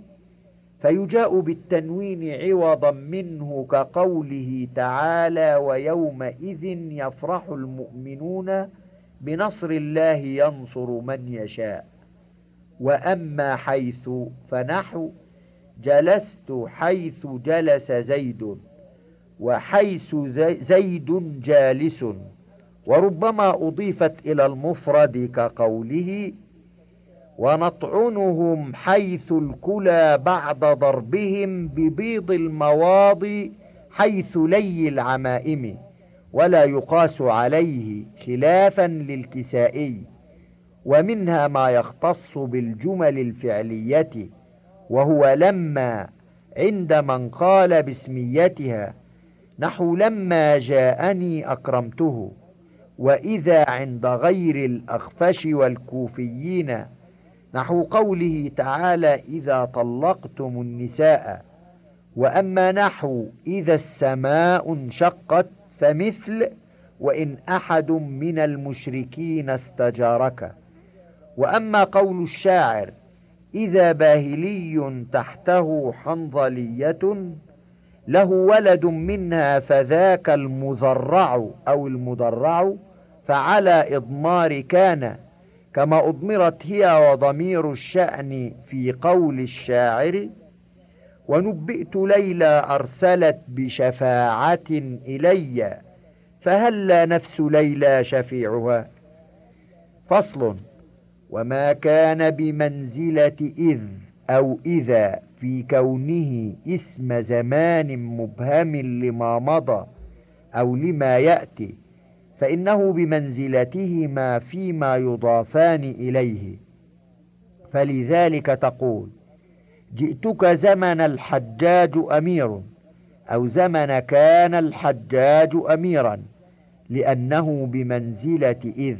فيجاء بالتنوين عوضا منه كقوله تعالى ويومئذ يفرح المؤمنون بنصر الله ينصر من يشاء. وأما حيث فنحو جلست حيث جلس زيد وحيث زيد جالس وربما أضيفت إلى المفرد كقوله ونطعنهم حيث الكلى بعد ضربهم ببيض المواضي حيث لي العمائم ولا يقاس عليه خلافا للكسائي ومنها ما يختص بالجمل الفعلية وهو لما عند من قال باسميتها نحو لما جاءني أكرمته وإذا عند غير الأخفش والكوفيين. نحو قوله تعالى إذا طلقتم النساء. وأما نحو إذا السماء انشقت فمثل وإن أحد من المشركين استجارك. وأما قول الشاعر إذا باهلي تحته حنظلية له ولد منها فذاك المذرع أو المدرع. فعلى إضمار كان كما أضمرت هي وضمير الشأن في قول الشاعر ونبئت ليلى أرسلت بشفاعة إلي فهل نفس ليلى شفيعها؟ فصل وما كان بمنزلة إذ أو إذا في كونه اسم زمان مبهم لما مضى أو لما يأتي. فإنه بمنزلتهما فيما يضافان إليه. فلذلك تقول جئتك زمن الحجاج أمير أو زمن كان الحجاج أميرا لأنه بمنزلة إذ.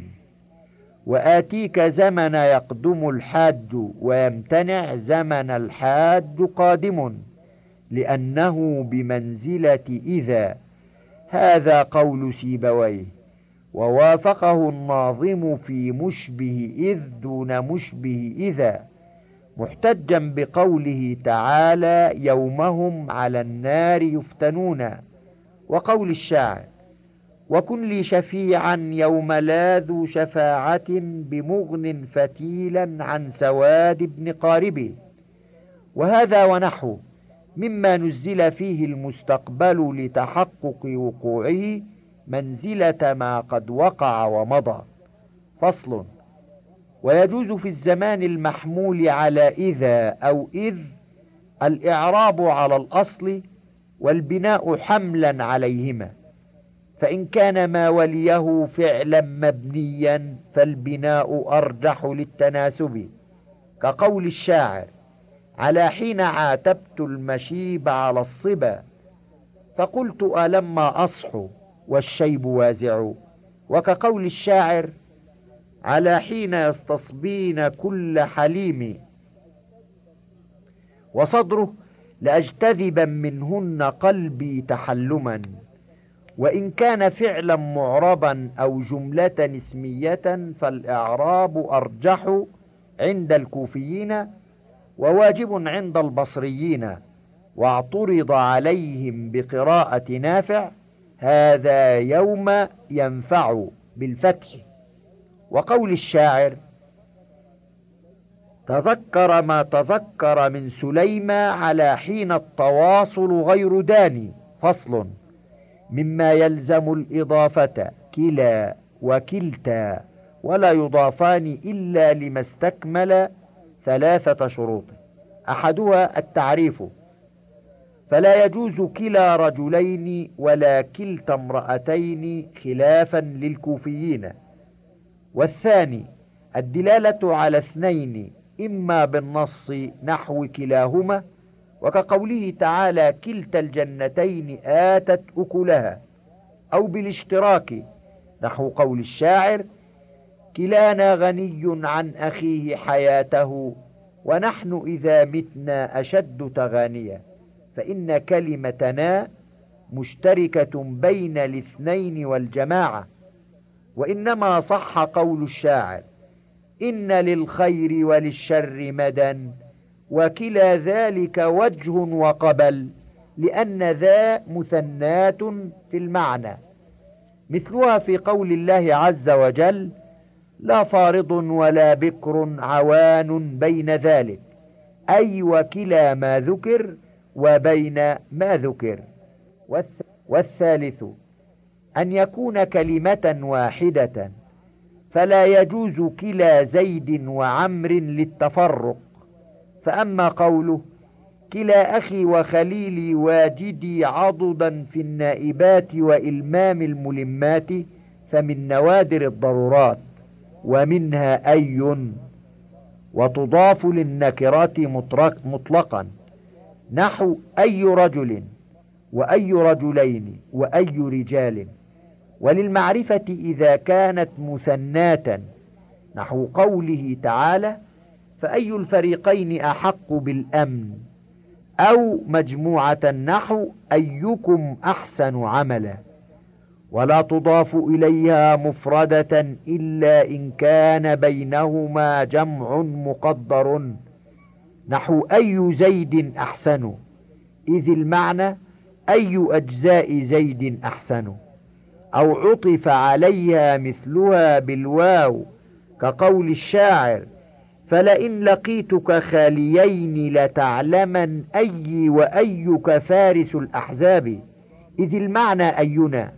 وآتيك زمن يقدم الحاج ويمتنع زمن الحاج قادم لأنه بمنزلة إذا. هذا قول سيبويه. ووافقه الناظم في مشبه إذ دون مشبه إذا محتجا بقوله تعالى يومهم على النار يفتنون وقول الشاعر وكن لي شفيعا يوم لا ذو شفاعة بمغن فتيلا عن سواد ابن قارب وهذا ونحو مما نزل فيه المستقبل لتحقق وقوعه منزلة ما قد وقع ومضى. فصل. ويجوز في الزمان المحمول على إذا أو إذ الإعراب على الأصل والبناء حملا عليهما. فإن كان ما وليه فعلا مبنيا فالبناء أرجح للتناسب. كقول الشاعر على حين عاتبت المشيب على الصبا فقلت ألما أصحو؟ والشيب وازع. وكقول الشاعر على حين يستصبين كل حليم. وصدره لأجتذبا منهن قلبي تحلما. وإن كان فعلا معربا أو جملة اسمية فالإعراب أرجح عند الكوفيين وواجب عند البصريين. واعترض عليهم بقراءة نافع هذا يوم ينفع بالفتح. وقول الشاعر تذكر ما تذكر من سليمى على حين التواصل غير داني فصل. مما يلزم الإضافة كلا وكلتا ولا يضافان إلا لما استكمل ثلاثة شروط. أحدها التعريف. فلا يجوز كلا رجلين ولا كلتا امرأتين خلافا للكوفيين. والثاني الدلالة على اثنين إما بالنص نحو كلاهما وكقوله تعالى كلتا الجنتين آتت أكلها أو بالاشتراك نحو قول الشاعر كلانا غني عن أخيه حياته ونحن إذا متنا أشد تغانيا. فإن كلمتنا مشتركة بين الاثنين والجماعة وإنما صح قول الشاعر إن للخير وللشر مدى وكلا ذلك وجه وقبل لأن ذا مثنات في المعنى. مثلها في قول الله عز وجل لا فارض ولا بكر عوان بين ذلك أي وكلا ما ذكر وبين ما ذكر. والثالث أن يكون كلمة واحدة فلا يجوز كلا زيد وعمر للتفرق. فأما قوله كلا أخي وخليلي واجدي عضدا في النائبات وإلمام الملمات فمن نوادر الضرورات ومنها أي وتضاف للنكرات مطلقا. نحو أي رجل وأي رجلين وأي رجال. وللمعرفة إذا كانت مثناتا نحو قوله تعالى فأي الفريقين أحق بالأمن؟ أو مجموعة نحو أيكم أحسن عملا؟ ولا تضاف إليها مفردة إلا إن كان بينهما جمع مقدر. نحو أي زيد أحسن. إذ المعنى أي أجزاء زيد أحسن. أو عطف عليها مثلها بالواو كقول الشاعر فلئن لقيتك خاليين لتعلمن أي وأيك فارس الأحزاب. إذ المعنى أينا.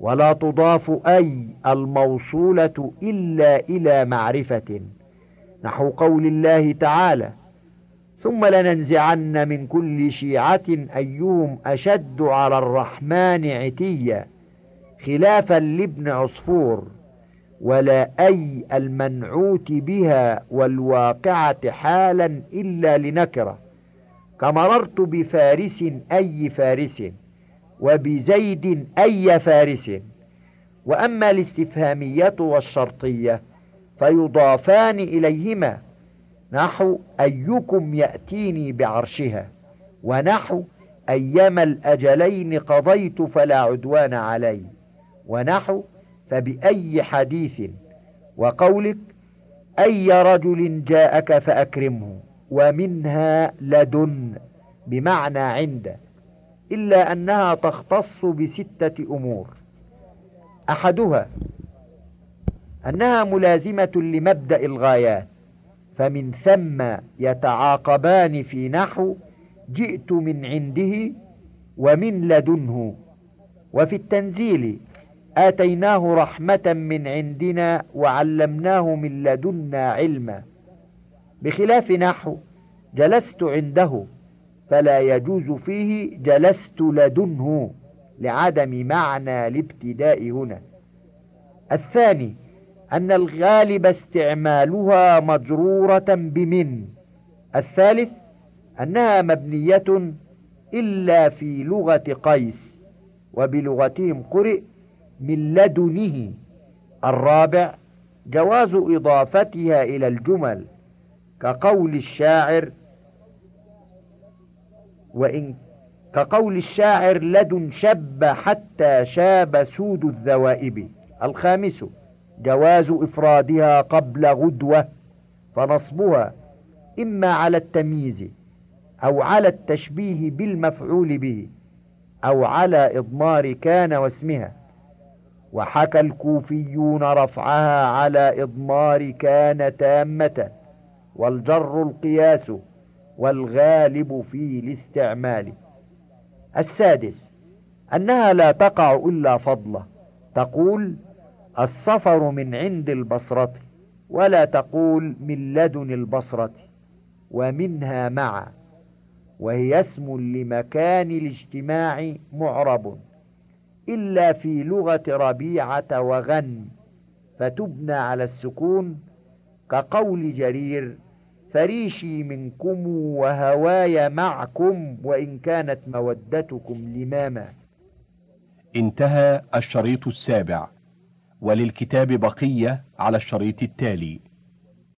ولا تضاف أي الموصولة إلا إلى معرفة. نحو قول الله تعالى ثم لننزعن من كل شيعة أيهم أشد على الرحمن عتيا خلافا لابن عصفور ولا أي المنعوت بها والواقعة حالا إلا لنكرة كمررت بفارس أي فارس وبزيد أي فارس. وأما الاستفهامية والشرطية فيضافان إليهما نحو أيكم يأتيني بعرشها ونحو أيما الأجلين قضيت فلا عدوان علي ونحو فبأي حديث وقولك أي رجل جاءك فأكرمه ومنها لدن بمعنى عند إلا أنها تختص بستة أمور. أحدها أنها ملازمة لمبدأ الغايات. فمن ثم يتعاقبان في نحو جئت من عنده ومن لدنه. وفي التنزيل آتيناه رحمة من عندنا وعلمناه من لدنا علما. بخلاف نحو جلست عنده فلا يجوز فيه جلست لدنه لعدم معنى الابتداء هنا. الثاني أن الغالب استعمالها مجرورة بمن. الثالث أنها مبنية إلا في لغة قيس وبلغتهم قرئ من لدنه. الرابع جواز إضافتها إلى الجمل كقول الشاعر وإن كقول الشاعر لدن شب حتى شاب سود الذوائب. الخامس جواز إفرادها قبل غدوة فنصبها إما على التمييز أو على التشبيه بالمفعول به أو على إضمار كان واسمها. وحكى الكوفيون رفعها على إضمار كان تامة والجر القياس والغالب في الاستعمال. السادس أنها لا تقع إلا فضلة تقول السفر من عند البصرة ولا تقول من لدن البصرة ومنها مع وهي اسم لمكان الاجتماع معرب إلا في لغة ربيعة وغن فتبنى على السكون كقول جرير فريشي منكم وهواي معكم وإن كانت مودتكم لماما. انتهى الشريط السابع. وللكتاب بقية على الشريط التالي.